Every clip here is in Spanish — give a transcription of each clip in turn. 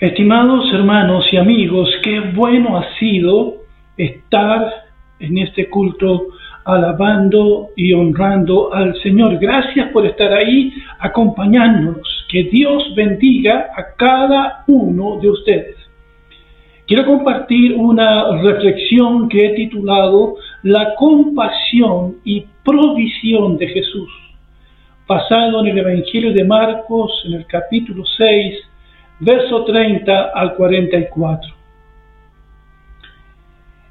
Estimados hermanos y amigos, qué bueno ha sido estar en este culto alabando y honrando al Señor. Gracias por estar ahí acompañándonos. Que Dios bendiga a cada uno de ustedes. Quiero compartir una reflexión que he titulado La compasión y provisión de Jesús, basado en el Evangelio de Marcos en el capítulo 6, verso 30 al 44.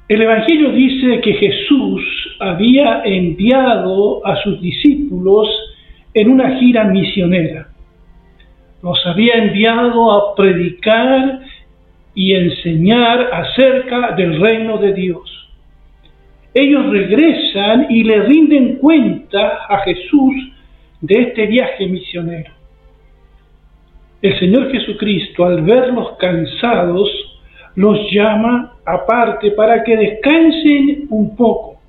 El Evangelio dice que Jesús había enviado a sus discípulos en una gira misionera. Los había enviado a predicar y enseñar acerca del reino de Dios. Ellos regresan y le rinden cuenta a Jesús de este viaje misionero. El Señor Jesucristo, al verlos cansados, los llama aparte para que descansen un poco,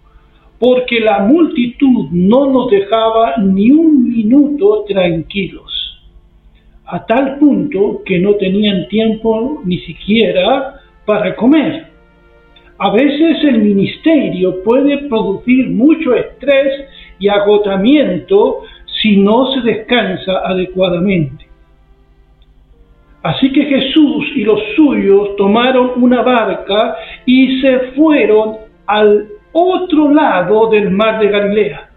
porque la multitud no los dejaba ni un minuto tranquilos, a tal punto que no tenían tiempo ni siquiera para comer. A veces el ministerio puede producir mucho estrés y agotamiento si no se descansa adecuadamente. Así que Jesús y los suyos tomaron una barca y se fueron al otro lado del mar de Galilea,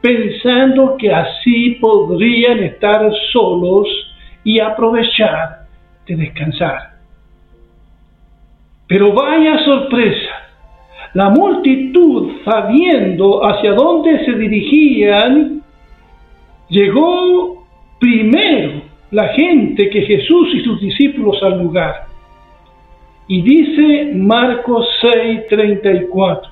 pensando que así podrían estar solos y aprovechar de descansar. Pero vaya sorpresa, la multitud, sabiendo hacia dónde se dirigían, llegó primero la gente que Jesús y sus discípulos al lugar. Y dice Marcos 6:34,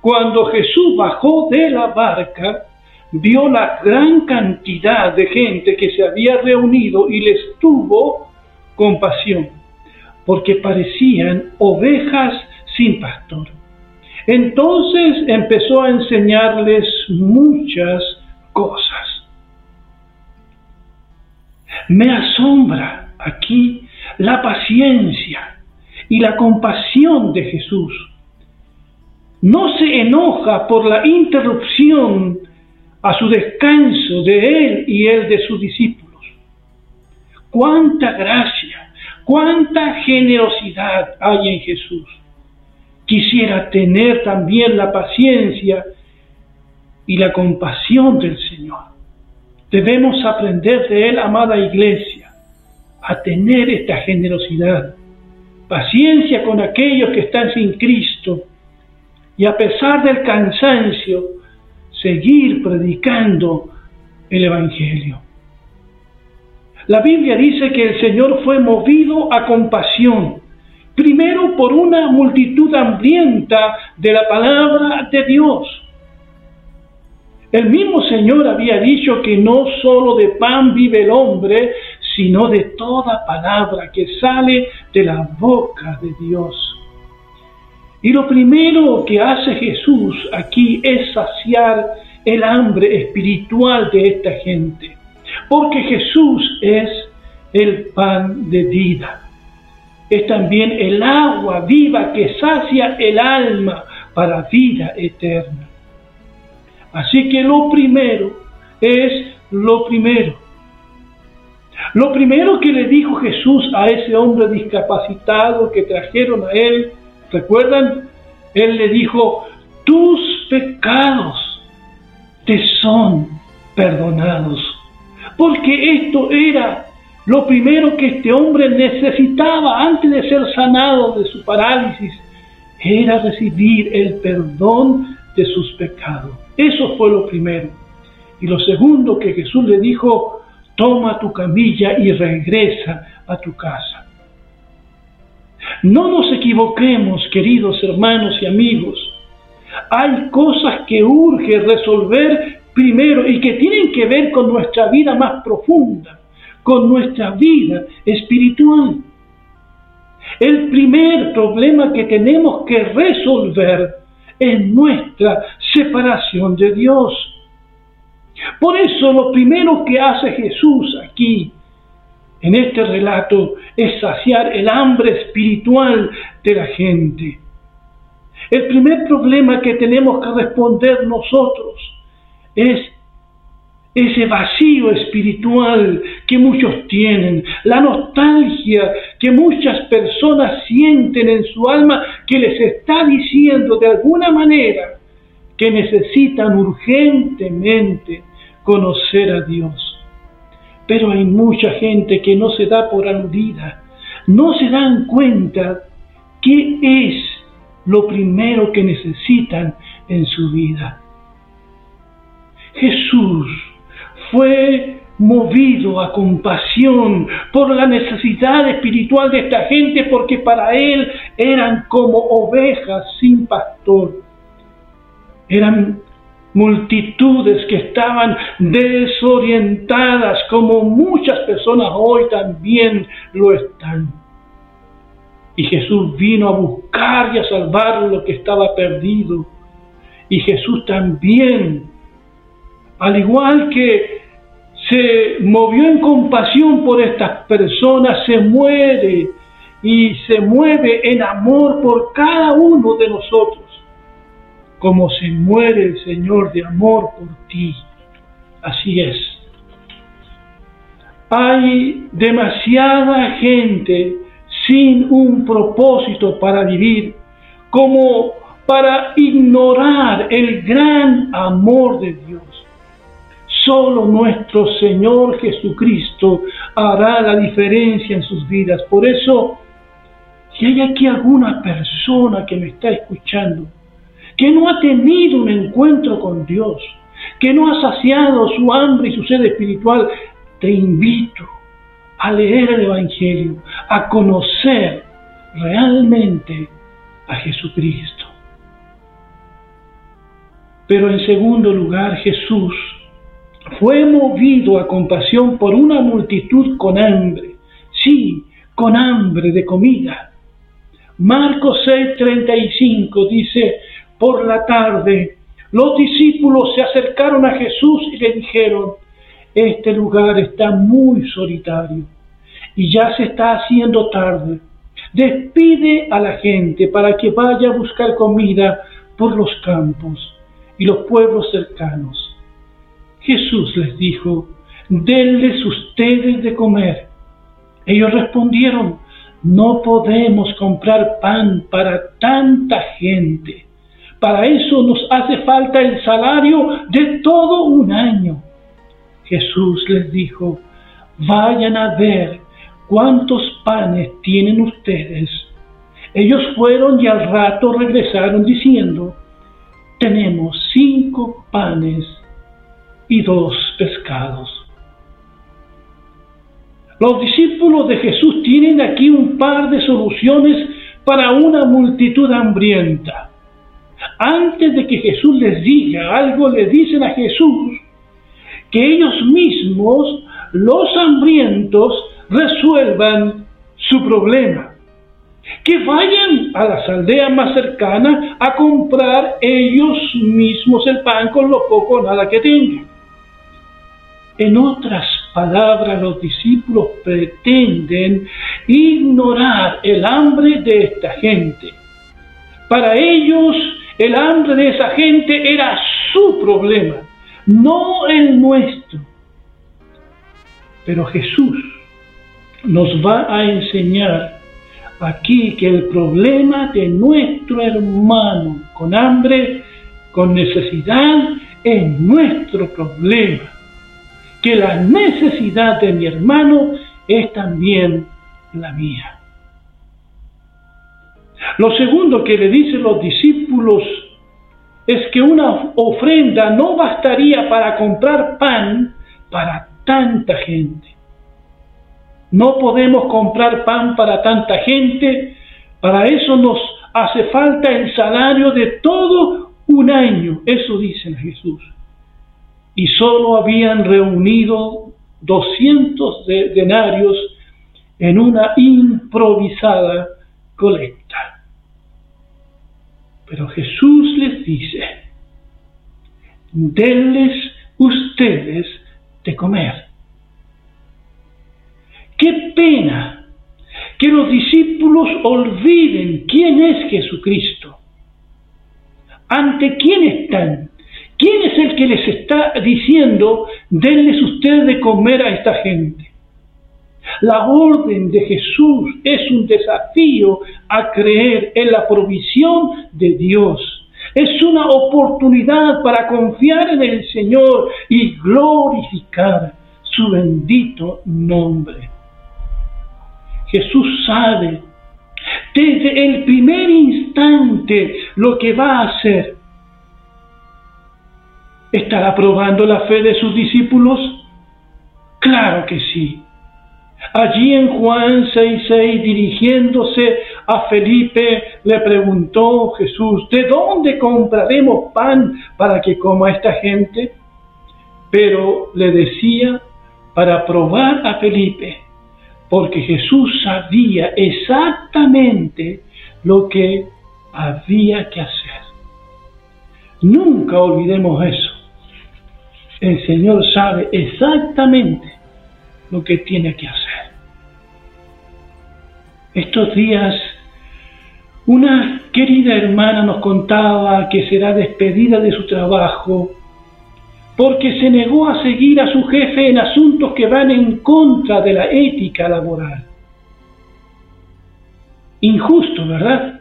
cuando Jesús bajó de la barca, vio la gran cantidad de gente que se había reunido y les tuvo compasión, porque parecían ovejas sin pastor. Entonces empezó a enseñarles muchas cosas. Me asombra aquí la paciencia y la compasión de Jesús. No se enoja por la interrupción a su descanso de él y él de sus discípulos. Cuánta gracia, cuánta generosidad hay en Jesús. Quisiera tener también la paciencia y la compasión del Señor. Debemos aprender de Él, amada iglesia, a tener esta generosidad, paciencia con aquellos que están sin Cristo y a pesar del cansancio, seguir predicando el Evangelio. La Biblia dice que el Señor fue movido a compasión, primero por una multitud hambrienta de la palabra de Dios el mismo Señor había dicho que no solo de pan vive el hombre, sino de toda palabra que sale de la boca de Dios. Y lo primero que hace Jesús aquí es saciar el hambre espiritual de esta gente, porque Jesús es el pan de vida. Es también el agua viva que sacia el alma para vida eterna. Así que lo primero es lo primero. Lo primero que le dijo Jesús a ese hombre discapacitado que trajeron a él, ¿recuerdan? Él le dijo, tus pecados te son perdonados. Porque esto era lo primero que este hombre necesitaba antes de ser sanado de su parálisis, era recibir el perdón de sus pecados. Eso fue lo primero. Y lo segundo que Jesús le dijo, toma tu camilla y regresa a tu casa. No nos equivoquemos, queridos hermanos y amigos. Hay cosas que urge resolver primero y que tienen que ver con nuestra vida más profunda, con nuestra vida espiritual. El primer problema que tenemos que resolver es nuestra separación de Dios. Por eso lo primero que hace Jesús aquí en este relato es saciar el hambre espiritual de la gente. El primer problema que tenemos que responder nosotros es ese vacío espiritual que muchos tienen, la nostalgia que muchas personas sienten en su alma que les está diciendo de alguna manera que necesitan urgentemente conocer a Dios. Pero hay mucha gente que no se da por aludida, no se dan cuenta qué es lo primero que necesitan en su vida. Jesús fue movido a compasión por la necesidad espiritual de esta gente porque para él eran como ovejas sin pastor. Eran multitudes que estaban desorientadas como muchas personas hoy también lo están. Y Jesús vino a buscar y a salvar lo que estaba perdido. Y Jesús también, al igual que se movió en compasión por estas personas, se muere y se mueve en amor por cada uno de nosotros, como se muere el Señor de amor por ti. Así es. Hay demasiada gente sin un propósito para vivir, como para ignorar el gran amor de Dios. Solo nuestro Señor Jesucristo hará la diferencia en sus vidas. Por eso, si hay aquí alguna persona que me está escuchando, que no ha tenido un encuentro con Dios, que no ha saciado su hambre y su sed espiritual, te invito a leer el Evangelio, a conocer realmente a Jesucristo. Pero en segundo lugar, Jesús fue movido a compasión por una multitud con hambre, sí, con hambre de comida. Marcos 6:35 dice, por la tarde los discípulos se acercaron a Jesús y le dijeron, este lugar está muy solitario y ya se está haciendo tarde. Despide a la gente para que vaya a buscar comida por los campos y los pueblos cercanos Jesús les dijo, denles ustedes de comer. Ellos respondieron, no podemos comprar pan para tanta gente. Para eso nos hace falta el salario de todo un año. Jesús les dijo, vayan a ver cuántos panes tienen ustedes. Ellos fueron y al rato regresaron diciendo, tenemos cinco panes y dos pescados. Los discípulos de Jesús tienen aquí un par de soluciones para una multitud hambrienta. Antes de que Jesús les diga algo, le dicen a Jesús que ellos mismos, los hambrientos, resuelvan su problema. Que vayan a las aldeas más cercanas a comprar ellos mismos el pan con lo poco o nada que tengan. En otras palabras, los discípulos pretenden ignorar el hambre de esta gente. Para ellos, el hambre de esa gente era su problema, no el nuestro. Pero Jesús nos va a enseñar aquí que el problema de nuestro hermano con hambre, con necesidad, es nuestro problema que la necesidad de mi hermano es también la mía. Lo segundo que le dicen los discípulos es que una ofrenda no bastaría para comprar pan para tanta gente. No podemos comprar pan para tanta gente, para eso nos hace falta el salario de todo un año, eso dice Jesús. Y solo habían reunido 200 denarios en una improvisada colecta. Pero Jesús les dice, denles ustedes de comer. ¿Qué pena que los discípulos olviden quién es Jesucristo. ¿Ante quién están? ¿Quién es el que les está diciendo, denles ustedes de comer a esta gente? La orden de Jesús es un desafío a creer en la provisión de Dios. Es una oportunidad para confiar en el Señor y glorificar su bendito nombre. Jesús sabe desde el primer instante lo que va a hacer. ¿Estará probando la fe de sus discípulos? Claro que sí. Allí en Juan 6:6, dirigiéndose a Felipe, le preguntó Jesús, ¿de dónde compraremos pan para que coma esta gente? Pero le decía para probar a Felipe, porque Jesús sabía exactamente lo que había que hacer. Nunca olvidemos eso. El Señor sabe exactamente lo que tiene que hacer. Estos días una querida hermana nos contaba que será despedida de su trabajo porque se negó a seguir a su jefe en asuntos que van en contra de la ética laboral. Injusto, ¿verdad?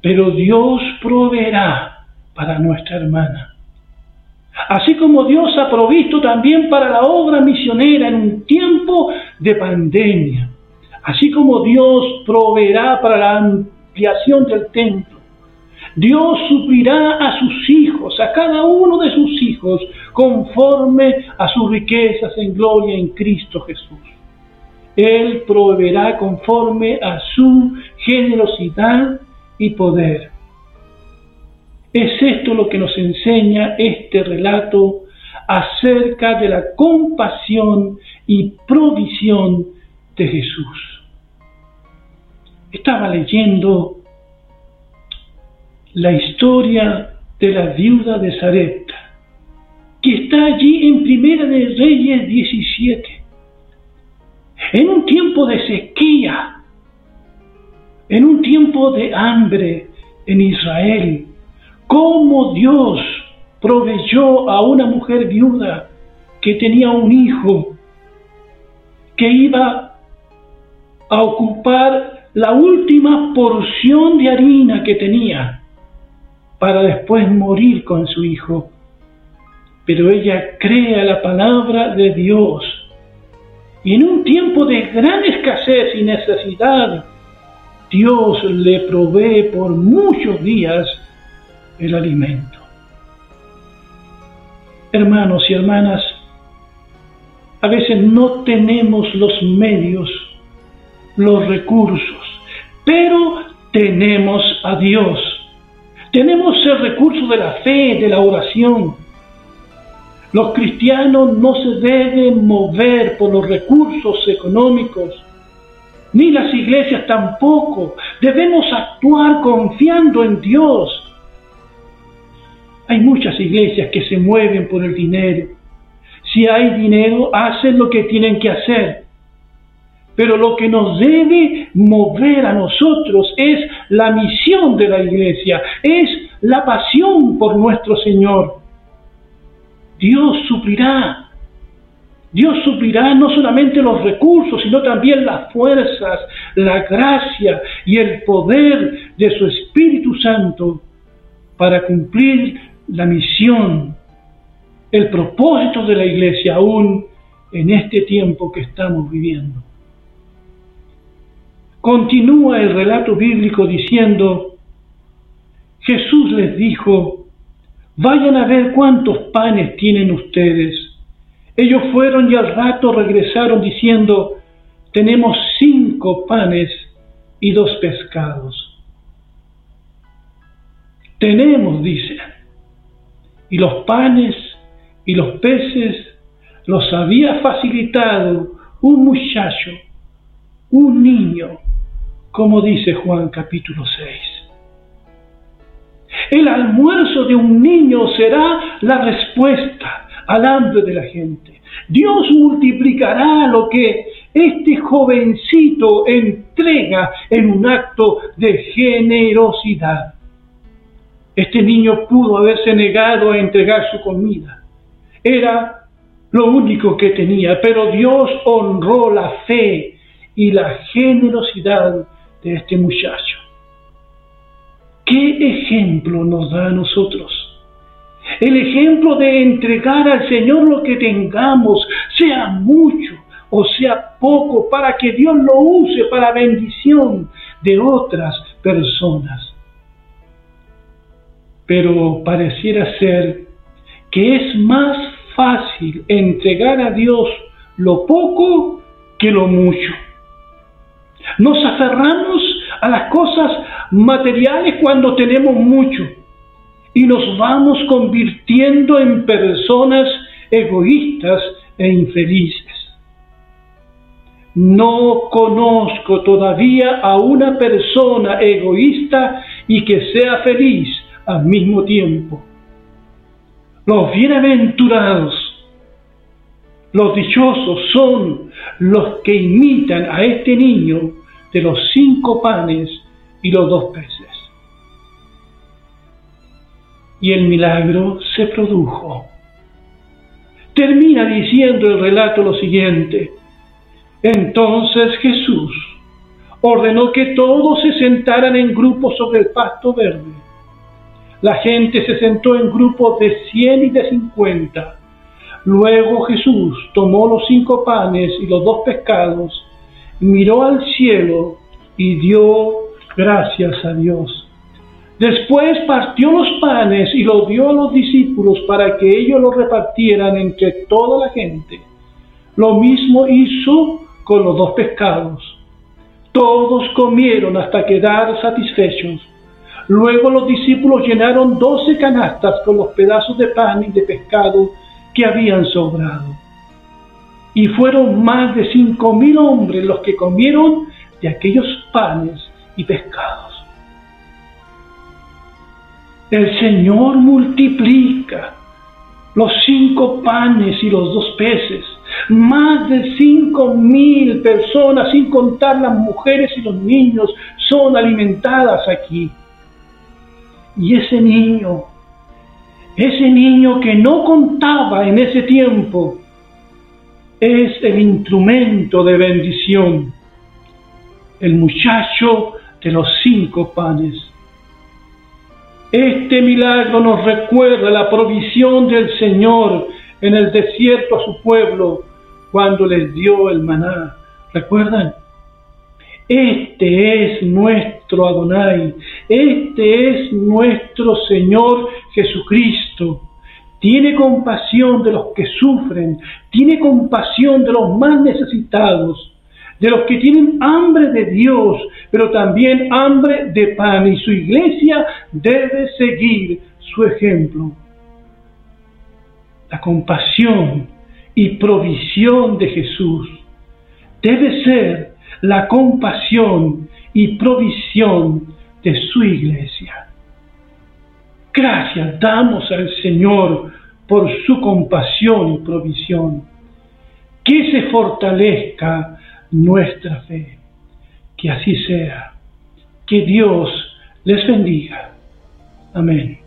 Pero Dios proveerá para nuestra hermana. Así como Dios ha provisto también para la obra misionera en un tiempo de pandemia Así como Dios proveerá para la ampliación del templo, Dios suplirá a sus hijos, a cada uno de sus hijos, conforme a sus riquezas en gloria en Cristo Jesús. Él proveerá conforme a su generosidad y poder. Es esto lo que nos enseña este relato acerca de la compasión y provisión de Jesús estaba leyendo la historia de la viuda de Zarepta, que está allí en Primera de Reyes 17. En un tiempo de sequía, en un tiempo de hambre en Israel, cómo Dios proveyó a una mujer viuda que tenía un hijo que iba a ocupar la última porción de harina que tenía para después morir con su hijo. Pero ella crea la palabra de Dios. Y en un tiempo de gran escasez y necesidad, Dios le provee por muchos días el alimento. Hermanos y hermanas, a veces no tenemos los medios, los recursos pero tenemos a Dios. Tenemos el recurso de la fe, de la oración. Los cristianos no se deben mover por los recursos económicos, ni las iglesias tampoco. Debemos actuar confiando en Dios. Hay muchas iglesias que se mueven por el dinero. Si hay dinero, hacen lo que tienen que hacer. Pero lo que nos debe mover a nosotros es la misión de la iglesia, es la pasión por nuestro Señor. Dios suplirá. Dios suplirá no solamente los recursos, sino también las fuerzas, la gracia y el poder de su Espíritu Santo para cumplir la misión, el propósito de la iglesia aún en este tiempo que estamos viviendo. Continúa el relato bíblico diciendo, Jesús les dijo, vayan a ver cuántos panes tienen ustedes. Ellos fueron y al rato regresaron diciendo, tenemos cinco panes y dos pescados. Tenemos, dice, y los panes y los peces los había facilitado un muchacho, un niño como dice Juan capítulo 6. El almuerzo de un niño será la respuesta al hambre de la gente. Dios multiplicará lo que este jovencito entrega en un acto de generosidad. Este niño pudo haberse negado a entregar su comida. Era lo único que tenía, pero Dios honró la fe y la generosidad de este muchacho. ¿Qué ejemplo nos da a nosotros? El ejemplo de entregar al Señor lo que tengamos, sea mucho o sea poco, para que Dios lo use para bendición de otras personas. Pero pareciera ser que es más fácil entregar a Dios lo poco que lo mucho. Nos aferramos a las cosas materiales cuando tenemos mucho y nos vamos convirtiendo en personas egoístas e infelices. No conozco todavía a una persona egoísta y que sea feliz al mismo tiempo. Los bienaventurados, los dichosos son los que imitan a este niño de los cinco panes y los dos peces. Y el milagro se produjo. Termina diciendo el relato lo siguiente. Entonces Jesús ordenó que todos se sentaran en grupos sobre el pasto verde la gente se sentó en grupos de cien y de cincuenta. Luego Jesús tomó los cinco panes y los dos pescados, miró al cielo y dio gracias a Dios. Después partió los panes y los dio a los discípulos para que ellos los repartieran entre toda la gente. Lo mismo hizo con los dos pescados. Todos comieron hasta quedar satisfechos. Luego los discípulos llenaron doce canastas con los pedazos de pan y de pescado que habían sobrado. Y fueron más de cinco mil hombres los que comieron de aquellos panes y pescados. El Señor multiplica los cinco panes y los dos peces. Más de cinco mil personas, sin contar las mujeres y los niños, son alimentadas aquí. Y ese niño, ese niño que no contaba en ese tiempo, es el instrumento de bendición, el muchacho de los cinco panes. Este milagro nos recuerda la provisión del Señor en el desierto a su pueblo cuando les dio el maná. ¿Recuerdan? Este es nuestro Adonai, este es nuestro Señor Jesucristo. Tiene compasión de los que sufren, tiene compasión de los más necesitados, de los que tienen hambre de Dios, pero también hambre de pan. Y su iglesia debe seguir su ejemplo. La compasión y provisión de Jesús debe ser la compasión y provisión de su iglesia. Gracias damos al Señor por su compasión y provisión. Que se fortalezca nuestra fe. Que así sea. Que Dios les bendiga. Amén.